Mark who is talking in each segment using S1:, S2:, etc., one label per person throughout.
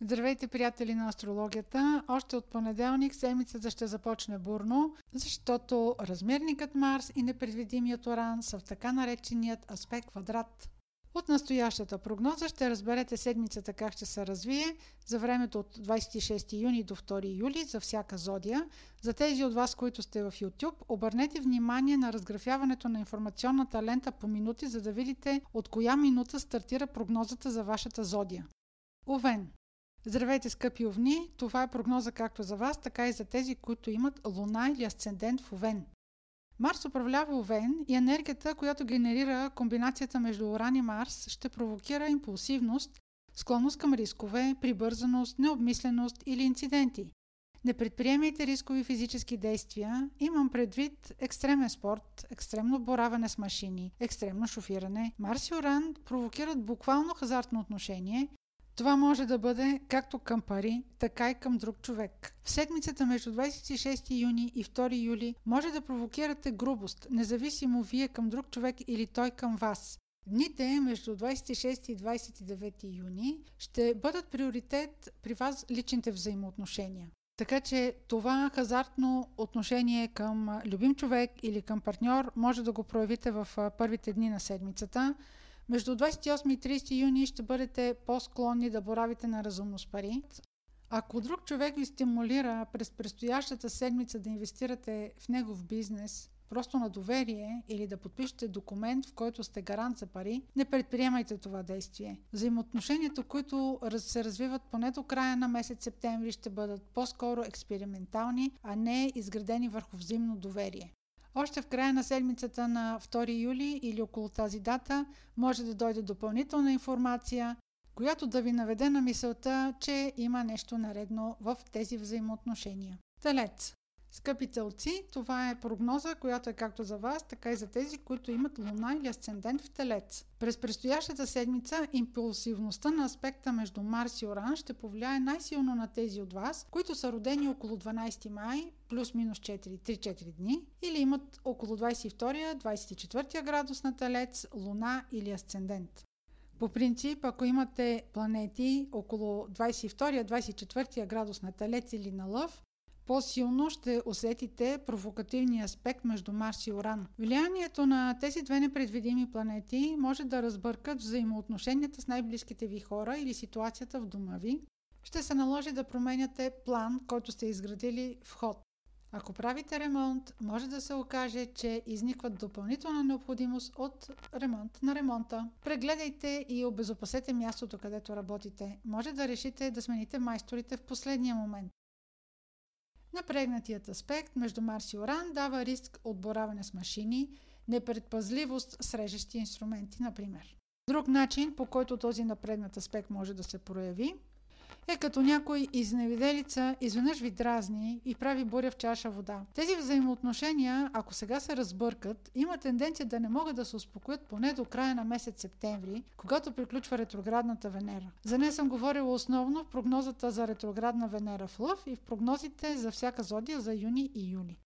S1: Здравейте, приятели на астрологията! Още от понеделник седмицата ще започне бурно, защото размерникът Марс и непредвидимият Оран са в така нареченият аспект квадрат. От настоящата прогноза ще разберете седмицата как ще се развие за времето от 26 юни до 2 юли за всяка зодия. За тези от вас, които сте в YouTube, обърнете внимание на разграфяването на информационната лента по минути, за да видите от коя минута стартира прогнозата за вашата зодия. Овен Здравейте, скъпи овни! Това е прогноза както за вас, така и за тези, които имат луна или асцендент в Овен. Марс управлява Овен и енергията, която генерира комбинацията между Оран и Марс, ще провокира импулсивност, склонност към рискове, прибързаност, необмисленост или инциденти. Не предприемайте рискови физически действия. Имам предвид екстремен спорт, екстремно бораване с машини, екстремно шофиране. Марс и Оран провокират буквално хазартно отношение, това може да бъде както към пари, така и към друг човек. В седмицата между 26 юни и 2 юли може да провокирате грубост, независимо вие към друг човек или той към вас. Дните между 26 и 29 юни ще бъдат приоритет при вас личните взаимоотношения. Така че това хазартно отношение към любим човек или към партньор може да го проявите в първите дни на седмицата. Между 28 и 30 юни ще бъдете по-склонни да боравите на разумно с пари. Ако друг човек ви стимулира през предстоящата седмица да инвестирате в негов бизнес, просто на доверие или да подпишете документ, в който сте гарант за пари, не предприемайте това действие. Взаимоотношенията, които се развиват поне до края на месец септември, ще бъдат по-скоро експериментални, а не изградени върху взаимно доверие. Още в края на седмицата на 2 юли или около тази дата може да дойде допълнителна информация, която да ви наведе на мисълта, че има нещо наредно в тези взаимоотношения. Телец. Скъпи телци, това е прогноза, която е както за вас, така и за тези, които имат луна или асцендент в телец. През предстоящата седмица импулсивността на аспекта между Марс и Оран ще повлияе най-силно на тези от вас, които са родени около 12 май, плюс-минус 3-4 дни, или имат около 22-24 градус на телец, луна или асцендент. По принцип, ако имате планети около 22-24 градус на Телец или на Лъв, по-силно ще усетите провокативния аспект между Марс и Оран. Влиянието на тези две непредвидими планети може да разбъркат взаимоотношенията с най-близките ви хора или ситуацията в дома ви. Ще се наложи да променяте план, който сте изградили в ход. Ако правите ремонт, може да се окаже, че изникват допълнителна необходимост от ремонт на ремонта. Прегледайте и обезопасете мястото, където работите. Може да решите да смените майсторите в последния момент. Напрегнатият аспект между Марс и Оран дава риск от бораване с машини, непредпазливост с режещи инструменти, например. Друг начин, по който този напрегнат аспект може да се прояви, е като някой изневиделица изведнъж ви дразни и прави буря в чаша вода. Тези взаимоотношения, ако сега се разбъркат, има тенденция да не могат да се успокоят поне до края на месец септември, когато приключва ретроградната Венера. За нея съм говорила основно в прогнозата за ретроградна Венера в Лъв и в прогнозите за всяка зодия за юни и юли.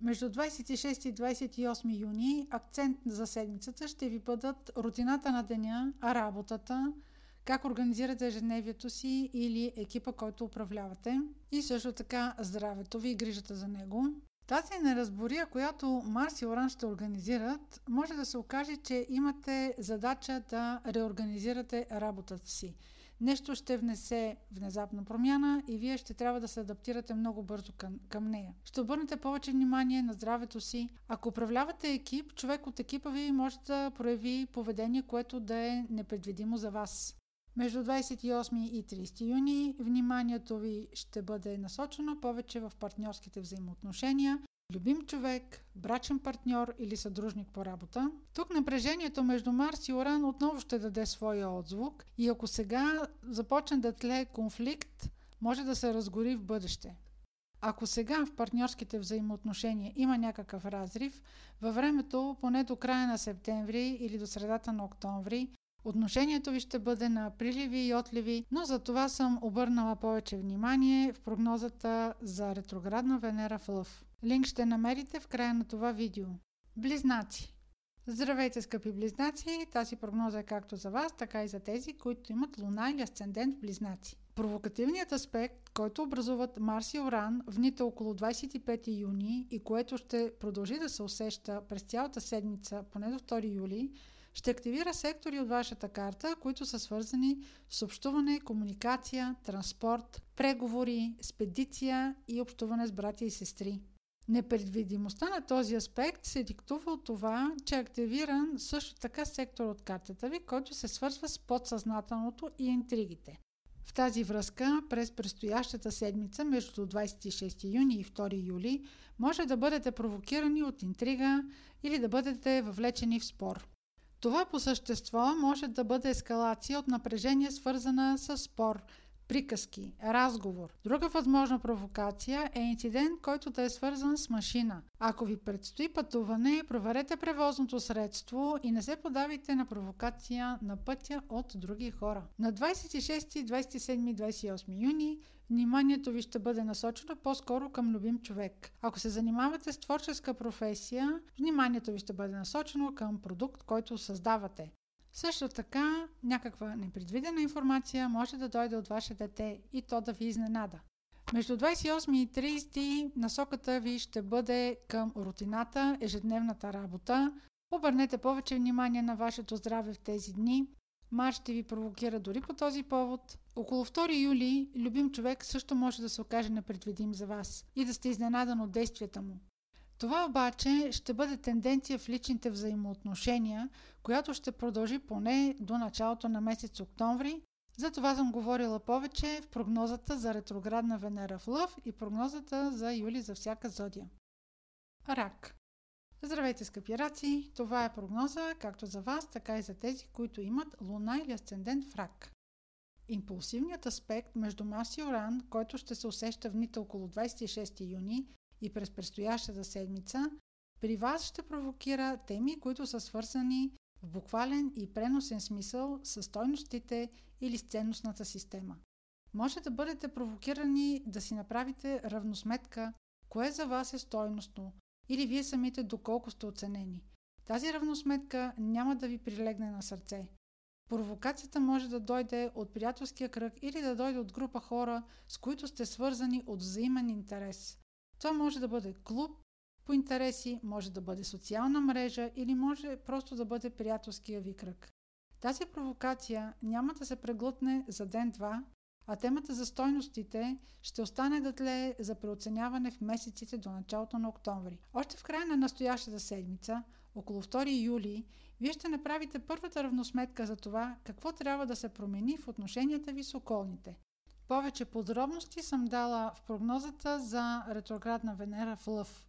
S1: Между 26 и 28 юни акцент за седмицата ще ви бъдат рутината на деня, работата, как организирате ежедневието си или екипа, който управлявате и също така здравето ви и грижата за него. Тази неразбория, която Марс и Оран ще организират, може да се окаже, че имате задача да реорганизирате работата си. Нещо ще внесе внезапна промяна и вие ще трябва да се адаптирате много бързо към, към нея. Ще обърнете повече внимание на здравето си. Ако управлявате екип, човек от екипа ви може да прояви поведение, което да е непредвидимо за вас. Между 28 и 30 юни вниманието ви ще бъде насочено повече в партньорските взаимоотношения, любим човек, брачен партньор или съдружник по работа. Тук напрежението между Марс и Оран отново ще даде своя отзвук и ако сега започне да тлее конфликт, може да се разгори в бъдеще. Ако сега в партньорските взаимоотношения има някакъв разрив, във времето, поне до края на септември или до средата на октомври, Отношението ви ще бъде на приливи и отливи, но за това съм обърнала повече внимание в прогнозата за ретроградна Венера в Лъв. Линк ще намерите в края на това видео. Близнаци Здравейте, скъпи близнаци! Тази прогноза е както за вас, така и за тези, които имат луна или асцендент в близнаци. Провокативният аспект, който образуват Марс и Оран в дните около 25 юни и което ще продължи да се усеща през цялата седмица, поне до 2 юли, ще активира сектори от вашата карта, които са свързани с общуване, комуникация, транспорт, преговори, спедиция и общуване с братя и сестри. Непредвидимостта на този аспект се диктува от това, че е активиран също така сектор от картата ви, който се свързва с подсъзнателното и интригите. В тази връзка, през предстоящата седмица между 26 юни и 2 юли, може да бъдете провокирани от интрига или да бъдете въвлечени в спор. Това по същество може да бъде ескалация от напрежение, свързана с спор, приказки, разговор. Друга възможна провокация е инцидент, който да е свързан с машина. Ако ви предстои пътуване, проверете превозното средство и не се подавайте на провокация на пътя от други хора. На 26, 27 28 юни вниманието ви ще бъде насочено по-скоро към любим човек. Ако се занимавате с творческа професия, вниманието ви ще бъде насочено към продукт, който създавате. Също така, някаква непредвидена информация може да дойде от ваше дете и то да ви изненада. Между 28 и 30 насоката ви ще бъде към рутината, ежедневната работа. Обърнете повече внимание на вашето здраве в тези дни. Марш ще ви провокира дори по този повод. Около 2 юли любим човек също може да се окаже непредвидим за вас и да сте изненадан от действията му. Това обаче ще бъде тенденция в личните взаимоотношения, която ще продължи поне до началото на месец октомври. За това съм говорила повече в прогнозата за ретроградна Венера в Лъв и прогнозата за юли за всяка зодия. Рак Здравейте, скъпи раци! Това е прогноза както за вас, така и за тези, които имат луна или асцендент в рак. Импулсивният аспект между Марс и Оран, който ще се усеща в дните около 26 юни, и през предстоящата седмица, при вас ще провокира теми, които са свързани в буквален и преносен смисъл с стойностите или с ценностната система. Може да бъдете провокирани да си направите равносметка, кое за вас е стойностно или вие самите доколко сте оценени. Тази равносметка няма да ви прилегне на сърце. Провокацията може да дойде от приятелския кръг или да дойде от група хора, с които сте свързани от взаимен интерес. Това може да бъде клуб по интереси, може да бъде социална мрежа или може просто да бъде приятелския ви кръг. Тази провокация няма да се преглътне за ден-два, а темата за стойностите ще остане да тлее за преоценяване в месеците до началото на октомври. Още в края на настоящата седмица, около 2 юли, вие ще направите първата равносметка за това какво трябва да се промени в отношенията ви с околните. Повече подробности съм дала в прогнозата за ретроградна Венера в Лъв.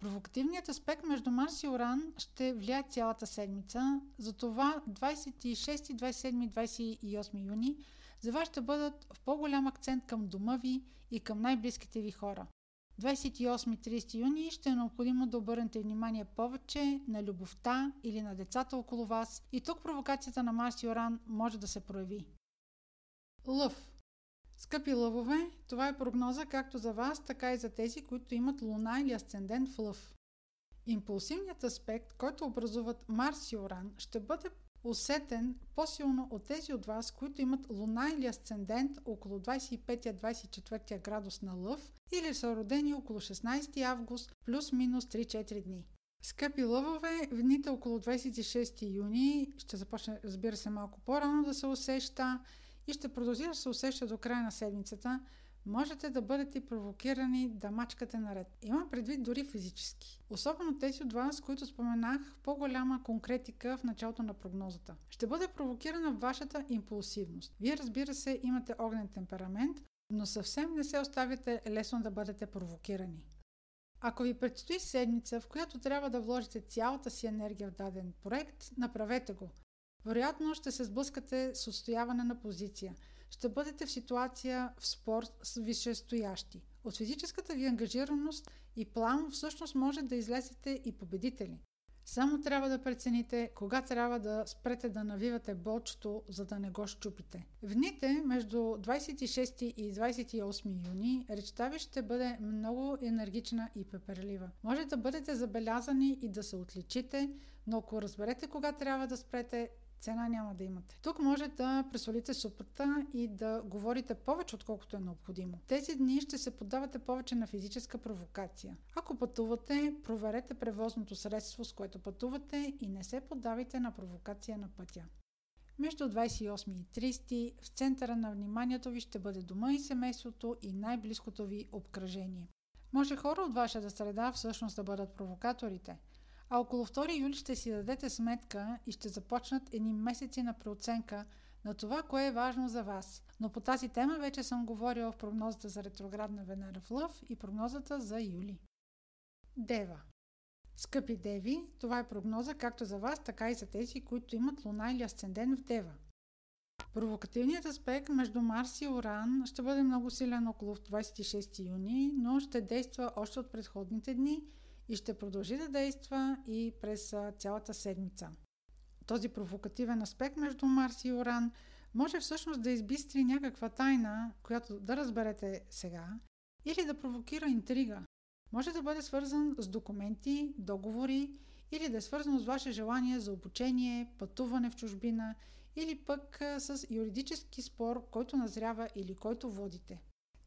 S1: Провокативният аспект между Марс и Оран ще влияе цялата седмица, затова 26, 27, 28 юни за вас ще бъдат в по-голям акцент към дома ви и към най-близките ви хора. 28-30 юни ще е необходимо да обърнете внимание повече на любовта или на децата около вас и тук провокацията на Марс и Оран може да се прояви. Лъв Скъпи лъвове, това е прогноза както за вас, така и за тези, които имат луна или асцендент в лъв. Импулсивният аспект, който образуват Марс и Оран, ще бъде усетен по-силно от тези от вас, които имат луна или асцендент около 25-24 градус на лъв или са родени около 16 август плюс-минус 3-4 дни. Скъпи лъвове, в дните около 26 юни ще започне, разбира се, малко по-рано да се усеща и ще продължи да се усеща до края на седмицата, можете да бъдете провокирани да мачкате наред. Имам предвид дори физически. Особено тези от вас, които споменах по-голяма конкретика в началото на прогнозата. Ще бъде провокирана вашата импулсивност. Вие разбира се имате огнен темперамент, но съвсем не се оставяте лесно да бъдете провокирани. Ако ви предстои седмица, в която трябва да вложите цялата си енергия в даден проект, направете го – вероятно ще се сблъскате с отстояване на позиция. Ще бъдете в ситуация в спор с висшестоящи. От физическата ви ангажираност и план всъщност може да излезете и победители. Само трябва да прецените кога трябва да спрете да навивате болчето, за да не го щупите. В дните между 26 и 28 юни речта ви ще бъде много енергична и пеперлива. Може да бъдете забелязани и да се отличите, но ако разберете кога трябва да спрете, цена няма да имате. Тук може да пресолите супата и да говорите повече, отколкото е необходимо. Тези дни ще се поддавате повече на физическа провокация. Ако пътувате, проверете превозното средство, с което пътувате и не се поддавайте на провокация на пътя. Между 28 и 30 в центъра на вниманието ви ще бъде дома и семейството и най-близкото ви обкръжение. Може хора от вашата среда всъщност да бъдат провокаторите – а около 2 юли ще си дадете сметка и ще започнат едни месеци на преоценка на това, кое е важно за вас. Но по тази тема вече съм говорила в прогнозата за ретроградна Венера в Лъв и прогнозата за юли. Дева Скъпи Деви, това е прогноза както за вас, така и за тези, които имат луна или асцендент в Дева. Провокативният аспект между Марс и Оран ще бъде много силен около 26 юни, но ще действа още от предходните дни – и ще продължи да действа и през цялата седмица. Този провокативен аспект между Марс и Оран може всъщност да избистри някаква тайна, която да разберете сега, или да провокира интрига. Може да бъде свързан с документи, договори или да е свързано с ваше желание за обучение, пътуване в чужбина или пък с юридически спор, който назрява или който водите.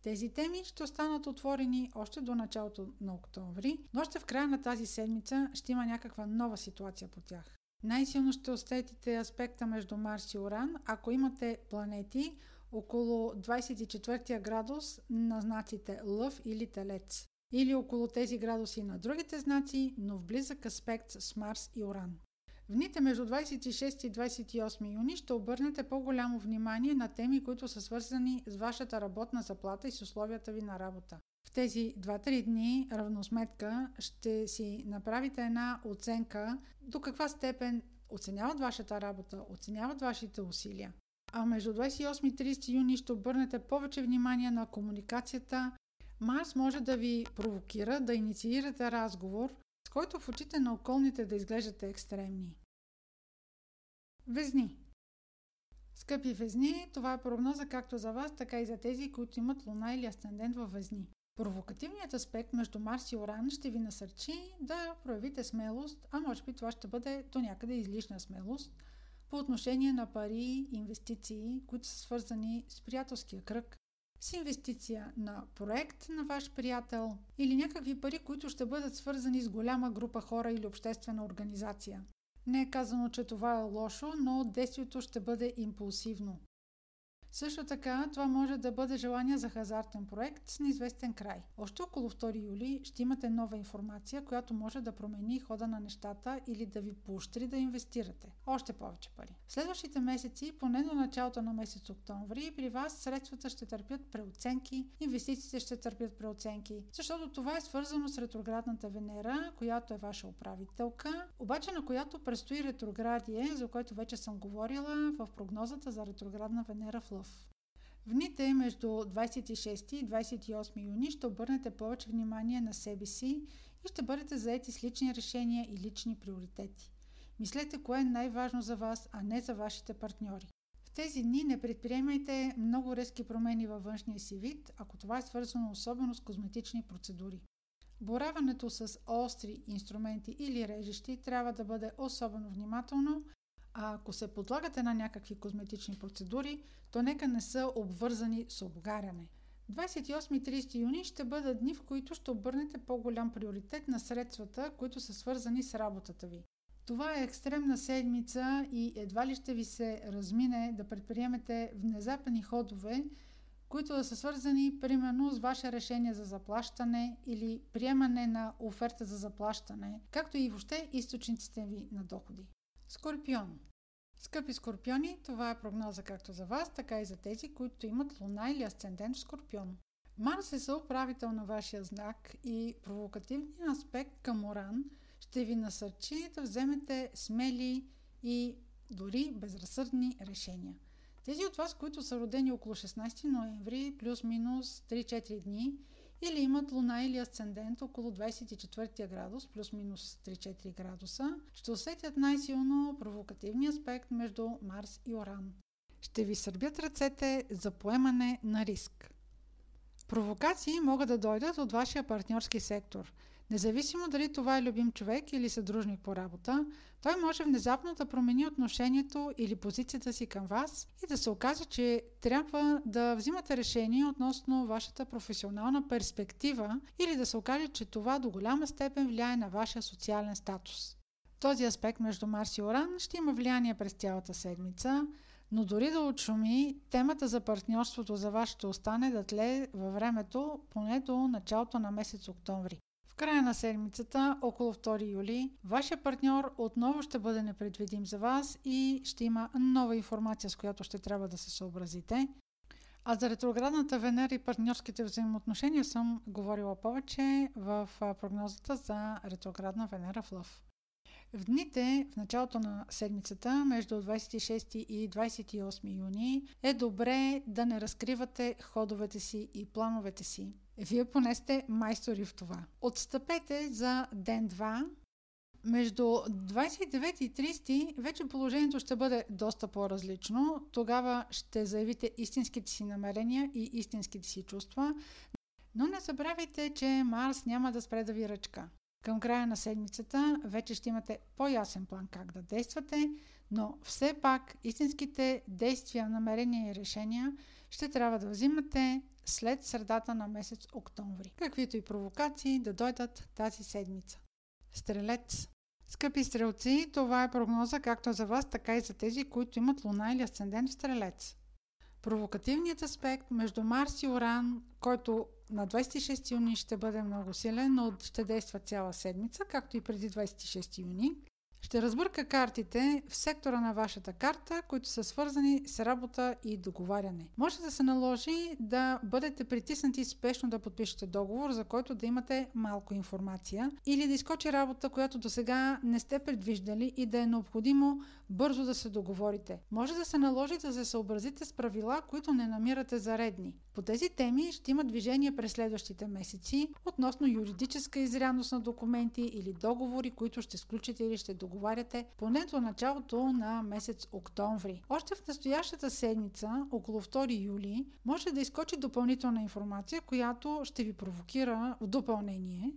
S1: Тези теми ще останат отворени още до началото на октомври, но още в края на тази седмица ще има някаква нова ситуация по тях. Най-силно ще усетите аспекта между Марс и Оран, ако имате планети около 24 градус на знаците Лъв или Телец, или около тези градуси на другите знаци, но в близък аспект с Марс и Оран. В дните между 26 и 28 юни ще обърнете по-голямо внимание на теми, които са свързани с вашата работна заплата и с условията ви на работа. В тези 2-3 дни равносметка ще си направите една оценка до каква степен оценяват вашата работа, оценяват вашите усилия. А между 28 и 30 юни ще обърнете повече внимание на комуникацията. Марс може да ви провокира да инициирате разговор, който в очите на околните да изглеждате екстремни. Везни Скъпи везни, това е прогноза както за вас, така и за тези, които имат луна или асцендент във везни. Провокативният аспект между Марс и Оран ще ви насърчи да проявите смелост, а може би това ще бъде до някъде излишна смелост по отношение на пари инвестиции, които са свързани с приятелския кръг, с инвестиция на проект на ваш приятел или някакви пари, които ще бъдат свързани с голяма група хора или обществена организация. Не е казано, че това е лошо, но действието ще бъде импулсивно. Също така, това може да бъде желание за хазартен проект с неизвестен край. Още около 2 юли ще имате нова информация, която може да промени хода на нещата или да ви поощри да инвестирате. Още повече пари. В следващите месеци, поне до началото на месец октомври, при вас средствата ще търпят преоценки, инвестициите ще търпят преоценки, защото това е свързано с ретроградната Венера, която е ваша управителка, обаче на която предстои ретроградие, за което вече съм говорила в прогнозата за ретроградна Венера в Лъв. В дните между 26 и 28 юни ще обърнете повече внимание на себе си и ще бъдете заети с лични решения и лични приоритети. Мислете кое е най-важно за вас, а не за вашите партньори. В тези дни не предприемайте много резки промени във външния си вид, ако това е свързано особено с козметични процедури. Бораването с остри инструменти или режещи трябва да бъде особено внимателно, а ако се подлагате на някакви козметични процедури, то нека не са обвързани с обгаряне. 28 и 30 юни ще бъдат дни, в които ще обърнете по-голям приоритет на средствата, които са свързани с работата ви. Това е екстремна седмица и едва ли ще ви се размине да предприемете внезапни ходове, които да са свързани примерно с ваше решение за заплащане или приемане на оферта за заплащане, както и въобще източниците ви на доходи. Скорпион. Скъпи скорпиони, това е прогноза както за вас, така и за тези, които имат луна или асцендент в скорпион. Марс е съуправител на вашия знак и провокативният аспект към Оран ще ви насърчи да вземете смели и дори безразсъдни решения. Тези от вас, които са родени около 16 ноември, плюс-минус 3-4 дни, или имат луна или асцендент около 24 градус, плюс-минус 3-4 градуса, ще усетят най-силно провокативния аспект между Марс и Оран. Ще ви сърбят ръцете за поемане на риск. Провокации могат да дойдат от вашия партньорски сектор. Независимо дали това е любим човек или съдружник по работа, той може внезапно да промени отношението или позицията си към вас и да се окаже, че трябва да взимате решение относно вашата професионална перспектива или да се окаже, че това до голяма степен влияе на вашия социален статус. Този аспект между Марс и Оран ще има влияние през цялата седмица, но дори да отшуми, темата за партньорството за вас ще остане да тлее във времето, поне до началото на месец октомври. Края на седмицата, около 2 юли, вашия партньор отново ще бъде непредвидим за вас и ще има нова информация, с която ще трябва да се съобразите. А за ретроградната Венера и партньорските взаимоотношения съм говорила повече в прогнозата за ретроградна Венера в Лъв. В дните в началото на седмицата, между 26 и 28 юни, е добре да не разкривате ходовете си и плановете си. Вие поне сте майстори в това. Отстъпете за ден-два. Между 29 и 30 вече положението ще бъде доста по-различно. Тогава ще заявите истинските си намерения и истинските си чувства. Но не забравяйте, че Марс няма да спре да ви ръчка. Към края на седмицата вече ще имате по-ясен план как да действате, но все пак истинските действия, намерения и решения ще трябва да взимате след средата на месец октомври. Каквито и провокации да дойдат тази седмица. Стрелец Скъпи стрелци, това е прогноза както за вас, така и за тези, които имат луна или асцендент в стрелец. Провокативният аспект между Марс и Оран, който на 26 юни ще бъде много силен, но ще действа цяла седмица, както и преди 26 юни, ще разбърка картите в сектора на вашата карта, които са свързани с работа и договаряне. Може да се наложи да бъдете притиснати спешно да подпишете договор, за който да имате малко информация, или да изкочи работа, която до сега не сте предвиждали и да е необходимо бързо да се договорите. Може да се наложи да се съобразите с правила, които не намирате за редни. По тези теми ще има движение през следващите месеци относно юридическа изрядност на документи или договори, които ще сключите или ще договаряте поне до началото на месец октомври. Още в настоящата седмица, около 2 юли, може да изкочи допълнителна информация, която ще ви провокира в допълнение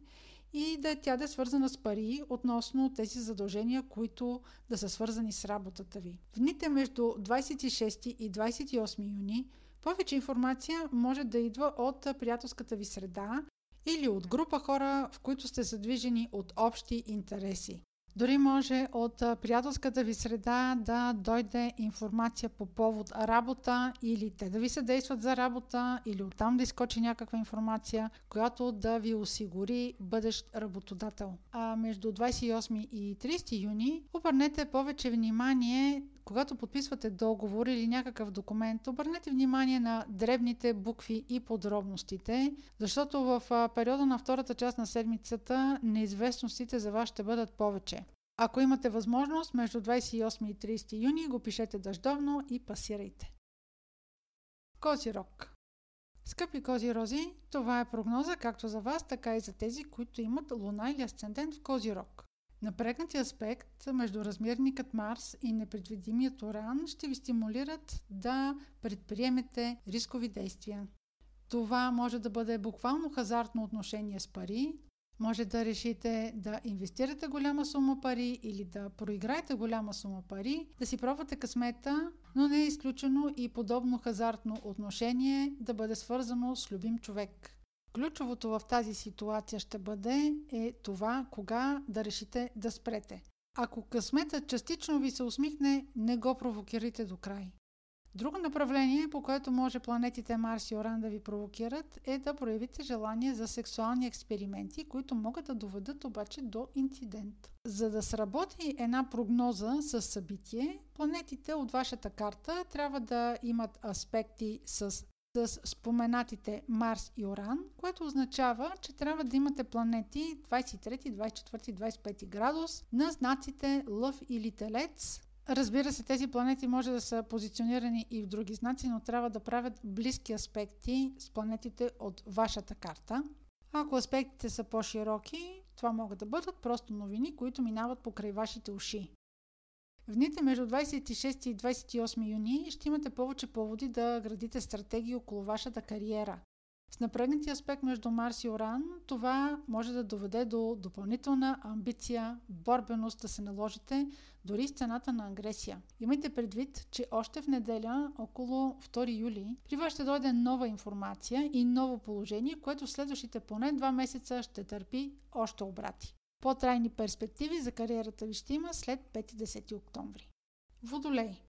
S1: и да тя да е свързана с пари относно тези задължения, които да са свързани с работата ви. В дните между 26 и 28 юни повече информация може да идва от приятелската ви среда или от група хора, в които сте задвижени от общи интереси. Дори може от приятелската ви среда да дойде информация по повод работа или те да ви съдействат за работа или оттам да изкочи някаква информация, която да ви осигури бъдещ работодател. А между 28 и 30 юни обърнете повече внимание когато подписвате договор или някакъв документ, обърнете внимание на дребните букви и подробностите, защото в периода на втората част на седмицата неизвестностите за вас ще бъдат повече. Ако имате възможност, между 28 и 30 юни го пишете дъждовно и пасирайте. Козирог Скъпи кози рози, това е прогноза както за вас, така и за тези, които имат луна или асцендент в Козирог. Напрегнатия аспект между размерникът Марс и непредвидимият Оран ще ви стимулират да предприемете рискови действия. Това може да бъде буквално хазартно отношение с пари, може да решите да инвестирате голяма сума пари или да проиграете голяма сума пари, да си пробвате късмета, но не е изключено и подобно хазартно отношение да бъде свързано с любим човек. Ключовото в тази ситуация ще бъде е това кога да решите да спрете. Ако късметът частично ви се усмихне, не го провокирайте до край. Друго направление, по което може планетите Марс и Оран да ви провокират, е да проявите желание за сексуални експерименти, които могат да доведат обаче до инцидент. За да сработи една прогноза с събитие, планетите от вашата карта трябва да имат аспекти с с споменатите Марс и Оран, което означава, че трябва да имате планети 23, 24, 25 градус на знаците Лъв или Телец. Разбира се, тези планети може да са позиционирани и в други знаци, но трябва да правят близки аспекти с планетите от вашата карта. Ако аспектите са по-широки, това могат да бъдат просто новини, които минават покрай вашите уши. В дните между 26 и 28 юни ще имате повече поводи да градите стратегии около вашата кариера. С напрегнатия аспект между Марс и Оран, това може да доведе до допълнителна амбиция, борбеност да се наложите дори с цената на агресия. Имайте предвид, че още в неделя, около 2 юли, при вас ще дойде нова информация и ново положение, което следващите поне два месеца ще търпи още обрати. По-трайни перспективи за кариерата ви ще има след 5-10 октомври. Водолей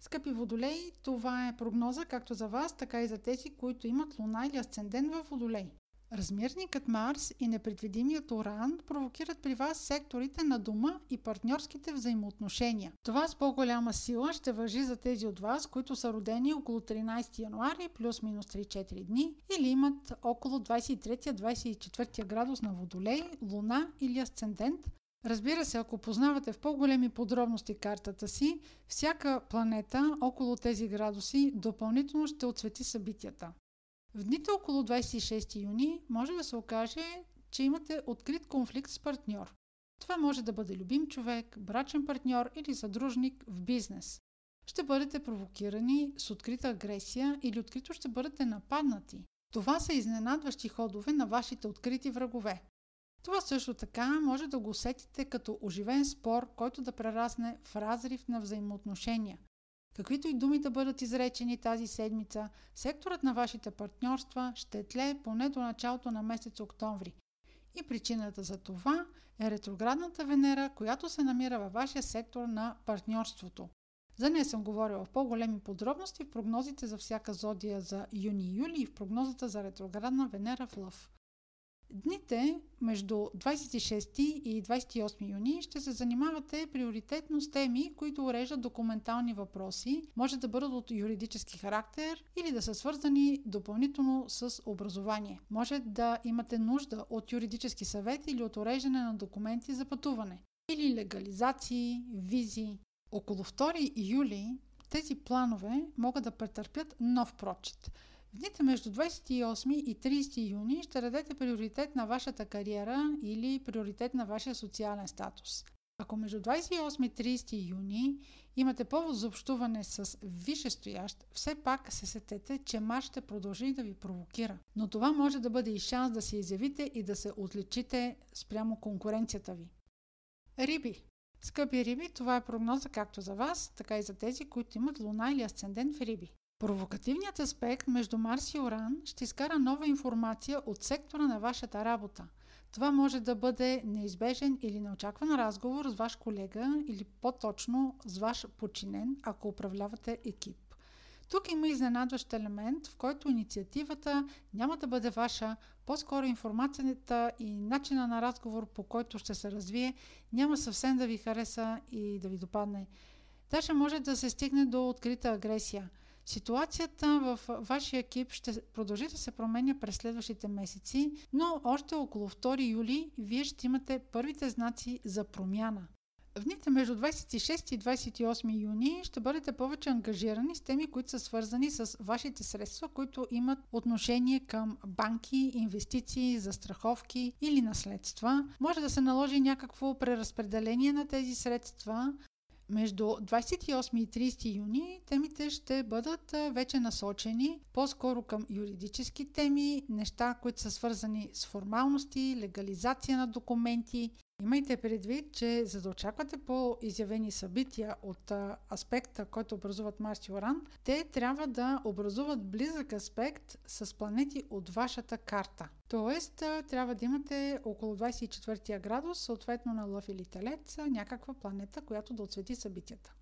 S1: Скъпи водолей, това е прогноза както за вас, така и за тези, които имат луна или асцендент в водолей. Размерникът Марс и непредвидимият Оран провокират при вас секторите на дома и партньорските взаимоотношения. Това с по-голяма сила ще въжи за тези от вас, които са родени около 13 януари плюс-минус 3-4 дни или имат около 23-24 градус на Водолей, Луна или Асцендент, Разбира се, ако познавате в по-големи подробности картата си, всяка планета около тези градуси допълнително ще отсвети събитията. В дните около 26 юни може да се окаже, че имате открит конфликт с партньор. Това може да бъде любим човек, брачен партньор или съдружник в бизнес. Ще бъдете провокирани с открита агресия или открито ще бъдете нападнати. Това са изненадващи ходове на вашите открити врагове. Това също така може да го усетите като оживен спор, който да прерасне в разрив на взаимоотношения. Каквито и думи да бъдат изречени тази седмица, секторът на вашите партньорства ще тлее поне до началото на месец октомври. И причината за това е ретроградната Венера, която се намира във вашия сектор на партньорството. За нея съм говорила в по-големи подробности в прогнозите за всяка зодия за юни и юли и в прогнозата за ретроградна Венера в Лъв. Дните между 26 и 28 юни ще се занимавате приоритетно с теми, които уреждат документални въпроси, може да бъдат от юридически характер или да са свързани допълнително с образование. Може да имате нужда от юридически съвет или от уреждане на документи за пътуване или легализации, визи. Около 2 юли тези планове могат да претърпят нов прочет – в дните между 28 и 30 юни ще дадете приоритет на вашата кариера или приоритет на вашия социален статус. Ако между 28 и 30 юни имате повод за общуване с висшестоящ, все пак се сетете, че Марс ще продължи да ви провокира. Но това може да бъде и шанс да се изявите и да се отличите спрямо конкуренцията ви. Риби. Скъпи риби, това е прогноза както за вас, така и за тези, които имат луна или асцендент в риби. Провокативният аспект между Марс и Оран ще изкара нова информация от сектора на вашата работа. Това може да бъде неизбежен или неочакван разговор с ваш колега или по-точно с ваш подчинен, ако управлявате екип. Тук има изненадващ елемент, в който инициативата няма да бъде ваша, по-скоро информацията и начина на разговор, по който ще се развие, няма съвсем да ви хареса и да ви допадне. Даже може да се стигне до открита агресия – Ситуацията в вашия екип ще продължи да се променя през следващите месеци, но още около 2 юли вие ще имате първите знаци за промяна. В дните между 26 и 28 юни ще бъдете повече ангажирани с теми, които са свързани с вашите средства, които имат отношение към банки, инвестиции, застраховки или наследства. Може да се наложи някакво преразпределение на тези средства, между 28 и 30 юни темите ще бъдат вече насочени по-скоро към юридически теми, неща, които са свързани с формалности, легализация на документи Имайте предвид, че за да очаквате по-изявени събития от аспекта, който образуват Марс и Оран, те трябва да образуват близък аспект с планети от вашата карта. Тоест, трябва да имате около 24 градус, съответно на Лъв или Телец, някаква планета, която да отсвети събитията.